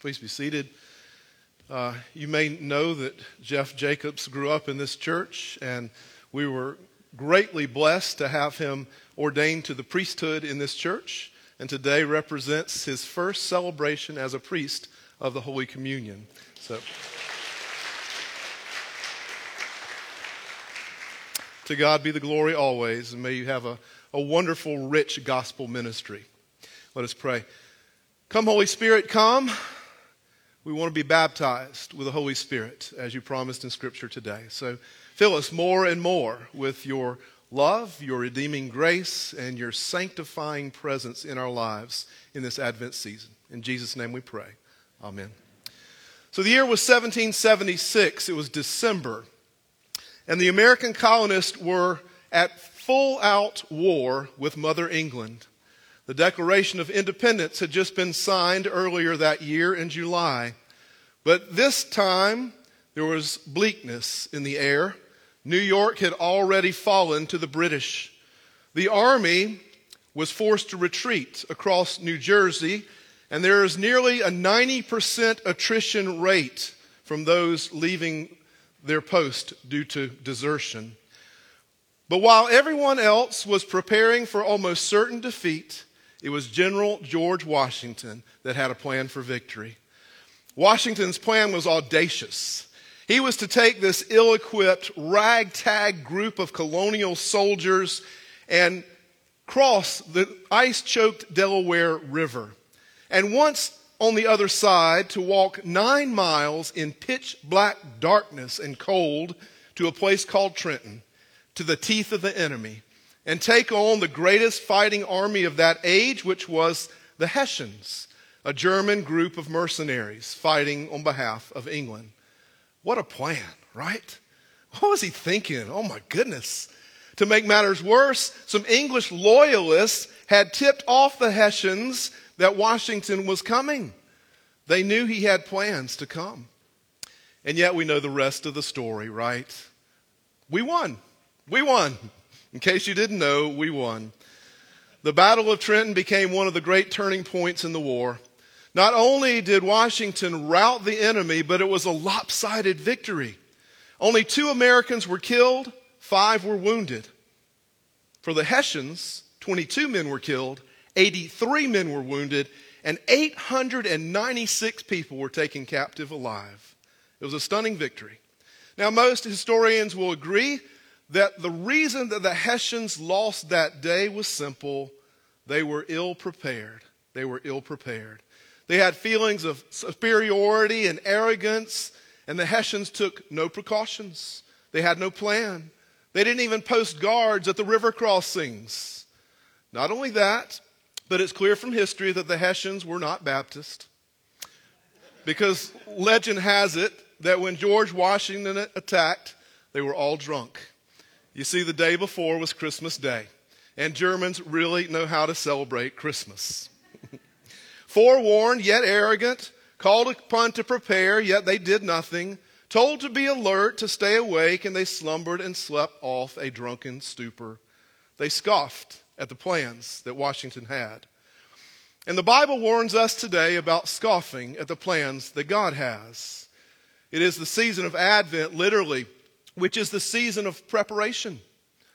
Please be seated. Uh, you may know that Jeff Jacobs grew up in this church, and we were greatly blessed to have him ordained to the priesthood in this church, and today represents his first celebration as a priest of the Holy Communion. So, to God be the glory always, and may you have a, a wonderful, rich gospel ministry. Let us pray. Come, Holy Spirit, come. We want to be baptized with the Holy Spirit, as you promised in Scripture today. So fill us more and more with your love, your redeeming grace, and your sanctifying presence in our lives in this Advent season. In Jesus' name we pray. Amen. So the year was 1776. It was December. And the American colonists were at full out war with Mother England. The Declaration of Independence had just been signed earlier that year in July. But this time, there was bleakness in the air. New York had already fallen to the British. The army was forced to retreat across New Jersey, and there is nearly a 90% attrition rate from those leaving their post due to desertion. But while everyone else was preparing for almost certain defeat, it was General George Washington that had a plan for victory. Washington's plan was audacious. He was to take this ill equipped, ragtag group of colonial soldiers and cross the ice choked Delaware River. And once on the other side, to walk nine miles in pitch black darkness and cold to a place called Trenton, to the teeth of the enemy and take on the greatest fighting army of that age, which was the Hessians, a German group of mercenaries fighting on behalf of England. What a plan, right? What was he thinking? Oh my goodness. To make matters worse, some English loyalists had tipped off the Hessians that Washington was coming. They knew he had plans to come. And yet we know the rest of the story, right? We won. We won. In case you didn't know, we won. The Battle of Trenton became one of the great turning points in the war. Not only did Washington rout the enemy, but it was a lopsided victory. Only two Americans were killed, five were wounded. For the Hessians, 22 men were killed, 83 men were wounded, and 896 people were taken captive alive. It was a stunning victory. Now, most historians will agree that the reason that the Hessians lost that day was simple they were ill prepared. They were ill prepared. They had feelings of superiority and arrogance, and the Hessians took no precautions. They had no plan. They didn't even post guards at the river crossings. Not only that, but it's clear from history that the Hessians were not Baptist. Because legend has it that when George Washington attacked, they were all drunk. You see, the day before was Christmas Day, and Germans really know how to celebrate Christmas. Forewarned, yet arrogant, called upon to prepare, yet they did nothing, told to be alert, to stay awake, and they slumbered and slept off a drunken stupor. They scoffed at the plans that Washington had. And the Bible warns us today about scoffing at the plans that God has. It is the season of Advent, literally which is the season of preparation,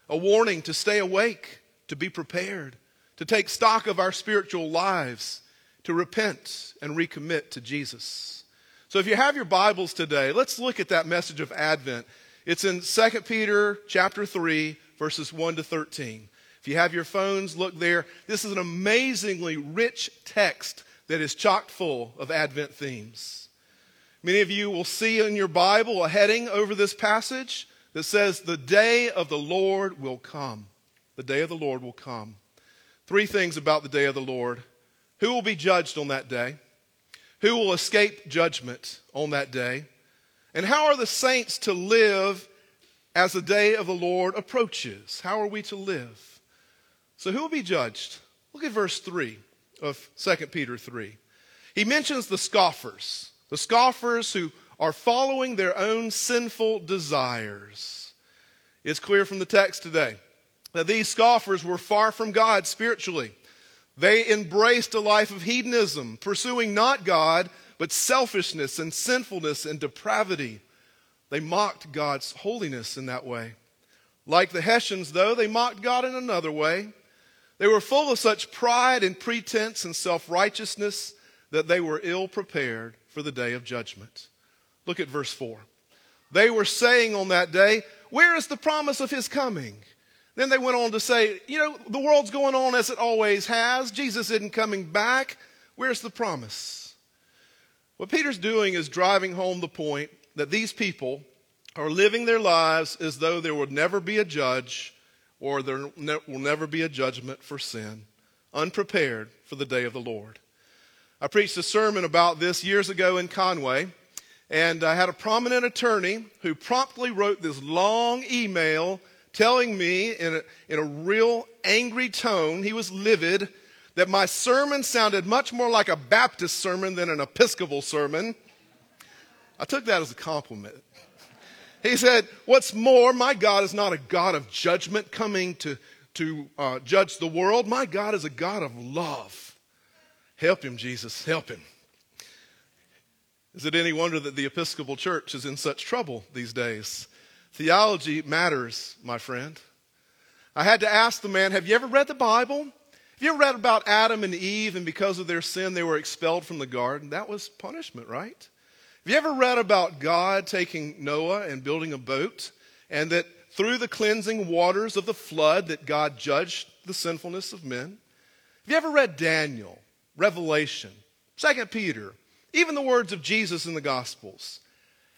a warning to stay awake, to be prepared, to take stock of our spiritual lives, to repent and recommit to Jesus. So if you have your Bibles today, let's look at that message of Advent. It's in 2 Peter chapter 3 verses 1 to 13. If you have your phones, look there. This is an amazingly rich text that is chock full of Advent themes. Many of you will see in your Bible a heading over this passage that says, The day of the Lord will come. The day of the Lord will come. Three things about the day of the Lord who will be judged on that day? Who will escape judgment on that day? And how are the saints to live as the day of the Lord approaches? How are we to live? So, who will be judged? Look at verse 3 of 2 Peter 3. He mentions the scoffers the scoffers who are following their own sinful desires. It's clear from the text today that these scoffers were far from God spiritually. They embraced a life of hedonism, pursuing not God, but selfishness and sinfulness and depravity. They mocked God's holiness in that way. Like the Hessians, though, they mocked God in another way. They were full of such pride and pretense and self righteousness that they were ill prepared for the day of judgment. Look at verse 4. They were saying on that day, Where is the promise of his coming? Then they went on to say, You know, the world's going on as it always has. Jesus isn't coming back. Where's the promise? What Peter's doing is driving home the point that these people are living their lives as though there would never be a judge or there will never be a judgment for sin, unprepared for the day of the Lord. I preached a sermon about this years ago in Conway, and I had a prominent attorney who promptly wrote this long email telling me in a, in a real angry tone, he was livid, that my sermon sounded much more like a Baptist sermon than an Episcopal sermon. I took that as a compliment. He said, What's more, my God is not a God of judgment coming to, to uh, judge the world. My God is a God of love. Help him, Jesus, help him. Is it any wonder that the Episcopal Church is in such trouble these days? Theology matters, my friend. I had to ask the man, Have you ever read the Bible? Have you ever read about Adam and Eve and because of their sin they were expelled from the garden? That was punishment, right? Have you ever read about God taking Noah and building a boat and that through the cleansing waters of the flood that God judged the sinfulness of men? Have you ever read Daniel, Revelation, Second Peter, even the words of Jesus in the Gospels?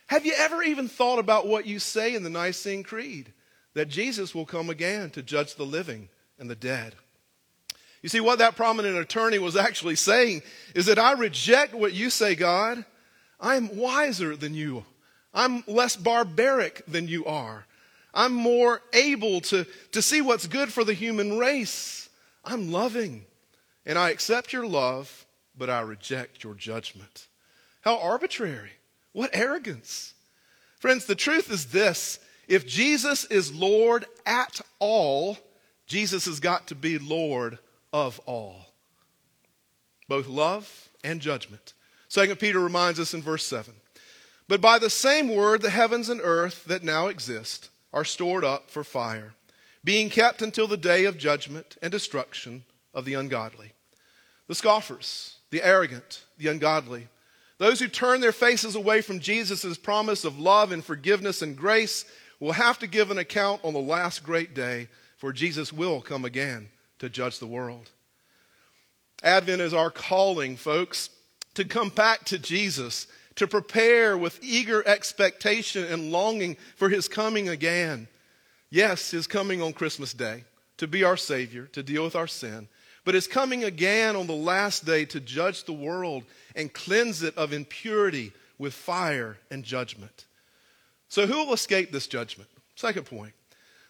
Have you ever even thought about what you say in the Nicene Creed? That Jesus will come again to judge the living and the dead. You see, what that prominent attorney was actually saying is that I reject what you say, God, I'm wiser than you. I'm less barbaric than you are. I'm more able to, to see what's good for the human race. I'm loving. And I accept your love, but I reject your judgment. How arbitrary. What arrogance. Friends, the truth is this if Jesus is Lord at all, Jesus has got to be Lord of all, both love and judgment. Second Peter reminds us in verse 7 But by the same word, the heavens and earth that now exist are stored up for fire, being kept until the day of judgment and destruction of the ungodly. The scoffers, the arrogant, the ungodly, those who turn their faces away from Jesus' promise of love and forgiveness and grace will have to give an account on the last great day, for Jesus will come again to judge the world. Advent is our calling, folks to come back to Jesus, to prepare with eager expectation and longing for his coming again. Yes, his coming on Christmas Day to be our Savior, to deal with our sin, but is coming again on the last day to judge the world and cleanse it of impurity with fire and judgment. So, who will escape this judgment? Second point.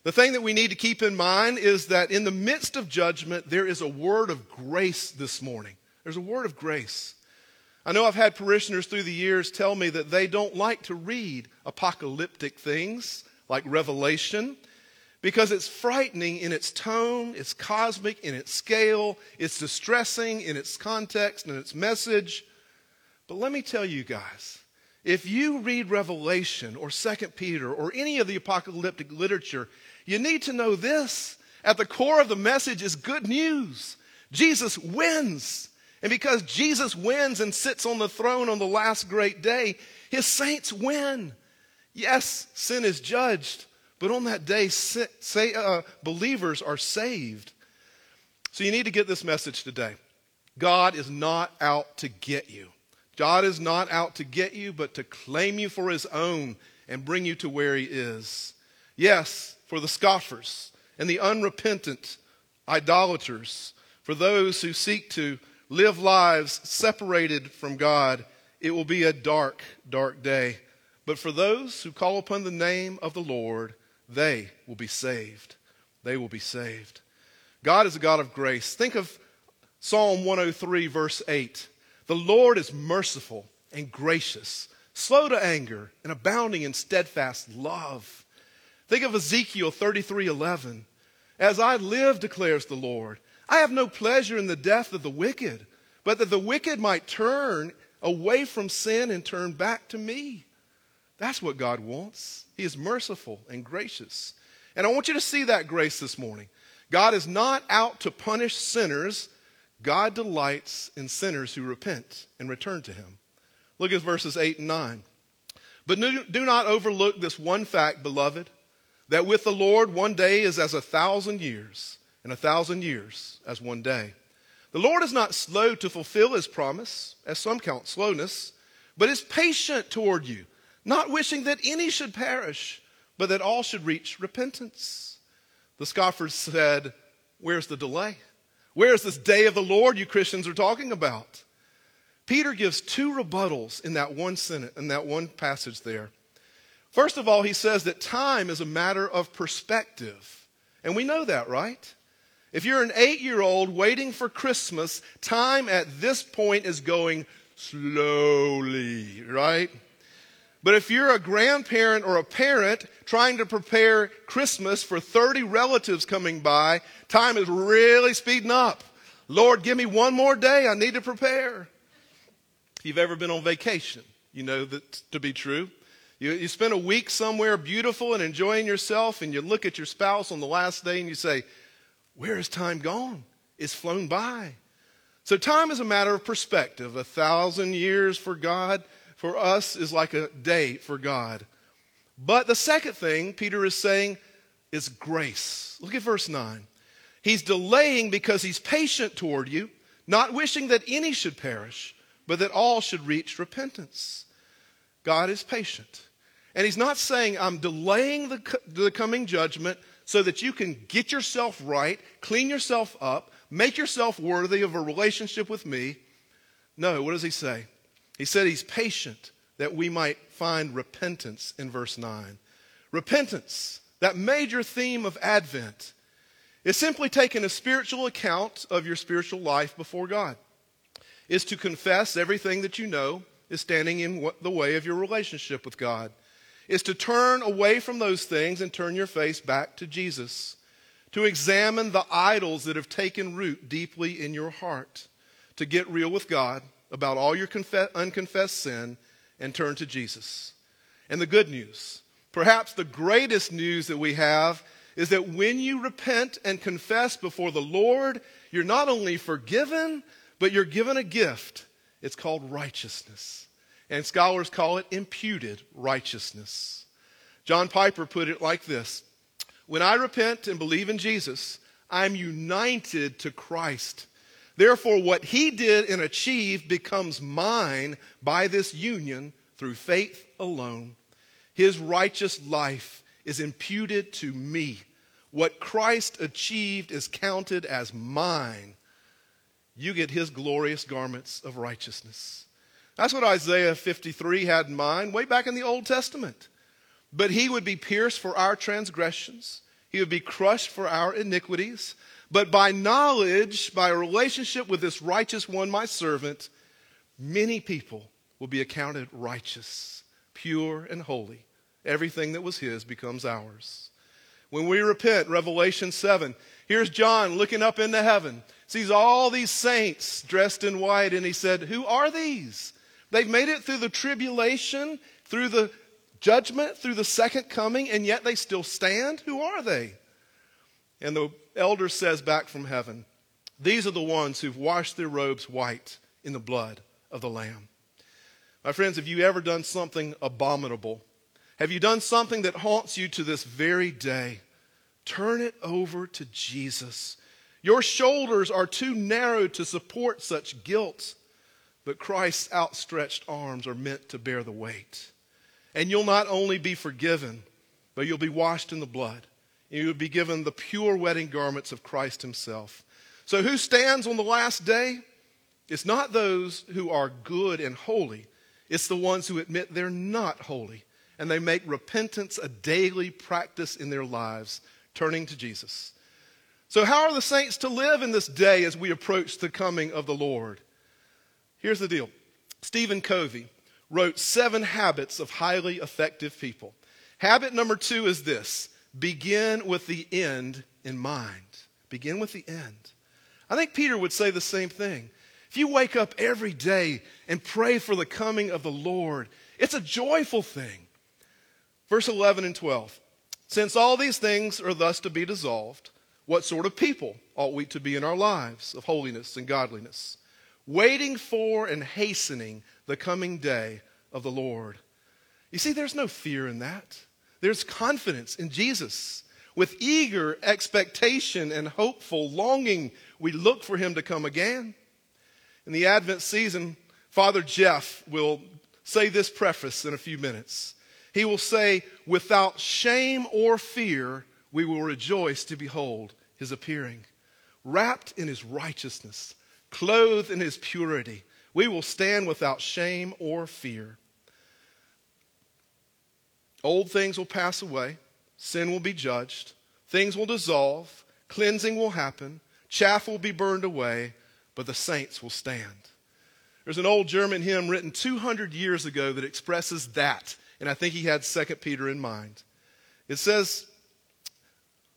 The thing that we need to keep in mind is that in the midst of judgment, there is a word of grace this morning. There's a word of grace. I know I've had parishioners through the years tell me that they don't like to read apocalyptic things like Revelation because it's frightening in its tone, it's cosmic in its scale, it's distressing in its context and its message. But let me tell you guys, if you read Revelation or 2 Peter or any of the apocalyptic literature, you need to know this. At the core of the message is good news. Jesus wins. And because Jesus wins and sits on the throne on the last great day, his saints win. Yes, sin is judged, but on that day, say, uh, believers are saved. So you need to get this message today. God is not out to get you. God is not out to get you, but to claim you for his own and bring you to where he is. Yes, for the scoffers and the unrepentant idolaters, for those who seek to live lives separated from God, it will be a dark, dark day. But for those who call upon the name of the Lord, they will be saved. They will be saved. God is a God of grace. Think of Psalm 103, verse 8. The Lord is merciful and gracious, slow to anger, and abounding in steadfast love. Think of Ezekiel 33, 11. As I live, declares the Lord, I have no pleasure in the death of the wicked, but that the wicked might turn away from sin and turn back to me. That's what God wants. He is merciful and gracious. And I want you to see that grace this morning. God is not out to punish sinners. God delights in sinners who repent and return to him. Look at verses 8 and 9. But do not overlook this one fact, beloved, that with the Lord one day is as a thousand years, and a thousand years as one day. The Lord is not slow to fulfill his promise, as some count slowness, but is patient toward you, not wishing that any should perish, but that all should reach repentance. The scoffers said, Where's the delay? Where's this day of the Lord you Christians are talking about? Peter gives two rebuttals in that one sentence, in that one passage there. First of all, he says that time is a matter of perspective. And we know that, right? If you're an eight year old waiting for Christmas, time at this point is going slowly, right? But if you're a grandparent or a parent trying to prepare Christmas for 30 relatives coming by, time is really speeding up. Lord, give me one more day. I need to prepare. If you've ever been on vacation, you know that to be true. You, you spend a week somewhere beautiful and enjoying yourself, and you look at your spouse on the last day and you say, Where has time gone? It's flown by. So, time is a matter of perspective. A thousand years for God, for us, is like a day for God. But the second thing Peter is saying is grace. Look at verse 9. He's delaying because he's patient toward you, not wishing that any should perish but that all should reach repentance. God is patient. And He's not saying, I'm delaying the, the coming judgment so that you can get yourself right, clean yourself up, make yourself worthy of a relationship with me. No, what does He say? He said He's patient that we might find repentance in verse 9. Repentance, that major theme of Advent, is simply taking a spiritual account of your spiritual life before God is to confess everything that you know is standing in the way of your relationship with God. Is to turn away from those things and turn your face back to Jesus. To examine the idols that have taken root deeply in your heart. To get real with God about all your unconfessed sin and turn to Jesus. And the good news, perhaps the greatest news that we have, is that when you repent and confess before the Lord, you're not only forgiven, but you're given a gift. It's called righteousness. And scholars call it imputed righteousness. John Piper put it like this When I repent and believe in Jesus, I'm united to Christ. Therefore, what he did and achieved becomes mine by this union through faith alone. His righteous life is imputed to me. What Christ achieved is counted as mine you get his glorious garments of righteousness. That's what Isaiah 53 had in mind way back in the Old Testament. But he would be pierced for our transgressions, he would be crushed for our iniquities. But by knowledge, by a relationship with this righteous one, my servant, many people will be accounted righteous, pure, and holy. Everything that was his becomes ours. When we repent, Revelation 7, here's John looking up into heaven sees all these saints dressed in white, and he said, Who are these? They've made it through the tribulation, through the judgment, through the second coming, and yet they still stand? Who are they? And the elder says back from heaven, These are the ones who've washed their robes white in the blood of the Lamb. My friends, have you ever done something abominable? Have you done something that haunts you to this very day? Turn it over to Jesus. Your shoulders are too narrow to support such guilt, but Christ's outstretched arms are meant to bear the weight. And you'll not only be forgiven, but you'll be washed in the blood. You would be given the pure wedding garments of Christ Himself. So, who stands on the last day? It's not those who are good and holy, it's the ones who admit they're not holy and they make repentance a daily practice in their lives, turning to Jesus. So, how are the saints to live in this day as we approach the coming of the Lord? Here's the deal Stephen Covey wrote Seven Habits of Highly Effective People. Habit number two is this begin with the end in mind. Begin with the end. I think Peter would say the same thing. If you wake up every day and pray for the coming of the Lord, it's a joyful thing. Verse 11 and 12. Since all these things are thus to be dissolved, what sort of people ought we to be in our lives of holiness and godliness, waiting for and hastening the coming day of the Lord? You see, there's no fear in that. There's confidence in Jesus. With eager expectation and hopeful longing, we look for him to come again. In the Advent season, Father Jeff will say this preface in a few minutes. He will say, Without shame or fear, we will rejoice to behold his appearing. Wrapped in his righteousness, clothed in his purity, we will stand without shame or fear. Old things will pass away, sin will be judged, things will dissolve, cleansing will happen, chaff will be burned away, but the saints will stand. There's an old German hymn written 200 years ago that expresses that and I think he had 2 Peter in mind. It says,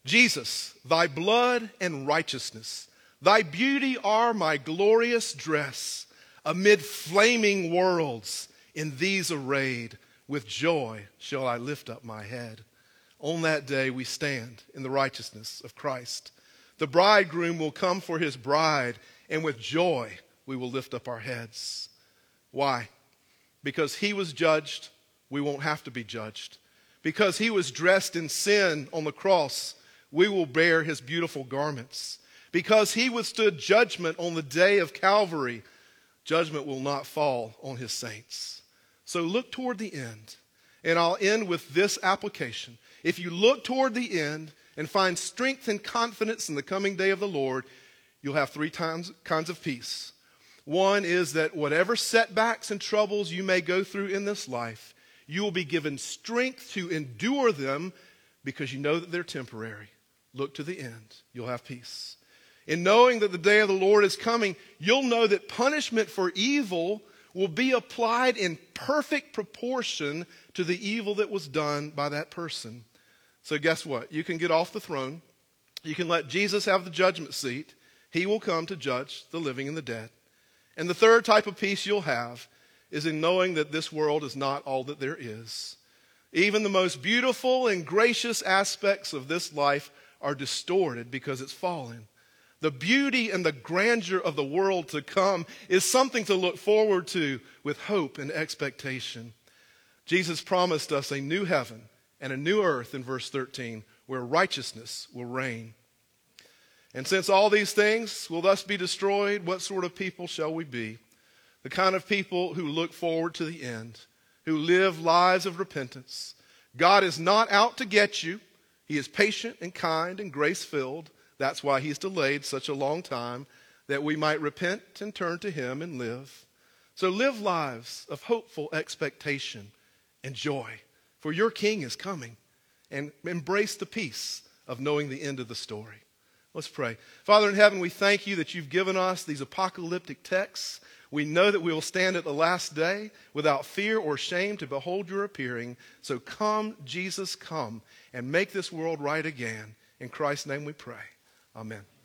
Jesus, thy blood and righteousness, thy beauty are my glorious dress. Amid flaming worlds, in these arrayed, with joy shall I lift up my head. On that day we stand in the righteousness of Christ. The bridegroom will come for his bride, and with joy we will lift up our heads. Why? Because he was judged we won't have to be judged. Because he was dressed in sin on the cross, we will bear his beautiful garments. Because he withstood judgment on the day of Calvary, judgment will not fall on his saints. So look toward the end. And I'll end with this application. If you look toward the end and find strength and confidence in the coming day of the Lord, you'll have three times, kinds of peace. One is that whatever setbacks and troubles you may go through in this life, you will be given strength to endure them because you know that they're temporary. Look to the end. You'll have peace. In knowing that the day of the Lord is coming, you'll know that punishment for evil will be applied in perfect proportion to the evil that was done by that person. So, guess what? You can get off the throne. You can let Jesus have the judgment seat. He will come to judge the living and the dead. And the third type of peace you'll have is in knowing that this world is not all that there is. Even the most beautiful and gracious aspects of this life are distorted because it's fallen. The beauty and the grandeur of the world to come is something to look forward to with hope and expectation. Jesus promised us a new heaven and a new earth in verse 13 where righteousness will reign. And since all these things will thus be destroyed, what sort of people shall we be? the kind of people who look forward to the end, who live lives of repentance. God is not out to get you. He is patient and kind and grace filled. That's why He's delayed such a long time, that we might repent and turn to Him and live. So live lives of hopeful expectation and joy, for your King is coming. And embrace the peace of knowing the end of the story. Let's pray. Father in heaven, we thank you that you've given us these apocalyptic texts we know that we will stand at the last day without fear or shame to behold your appearing. So come, Jesus, come, and make this world right again. In Christ's name we pray. Amen.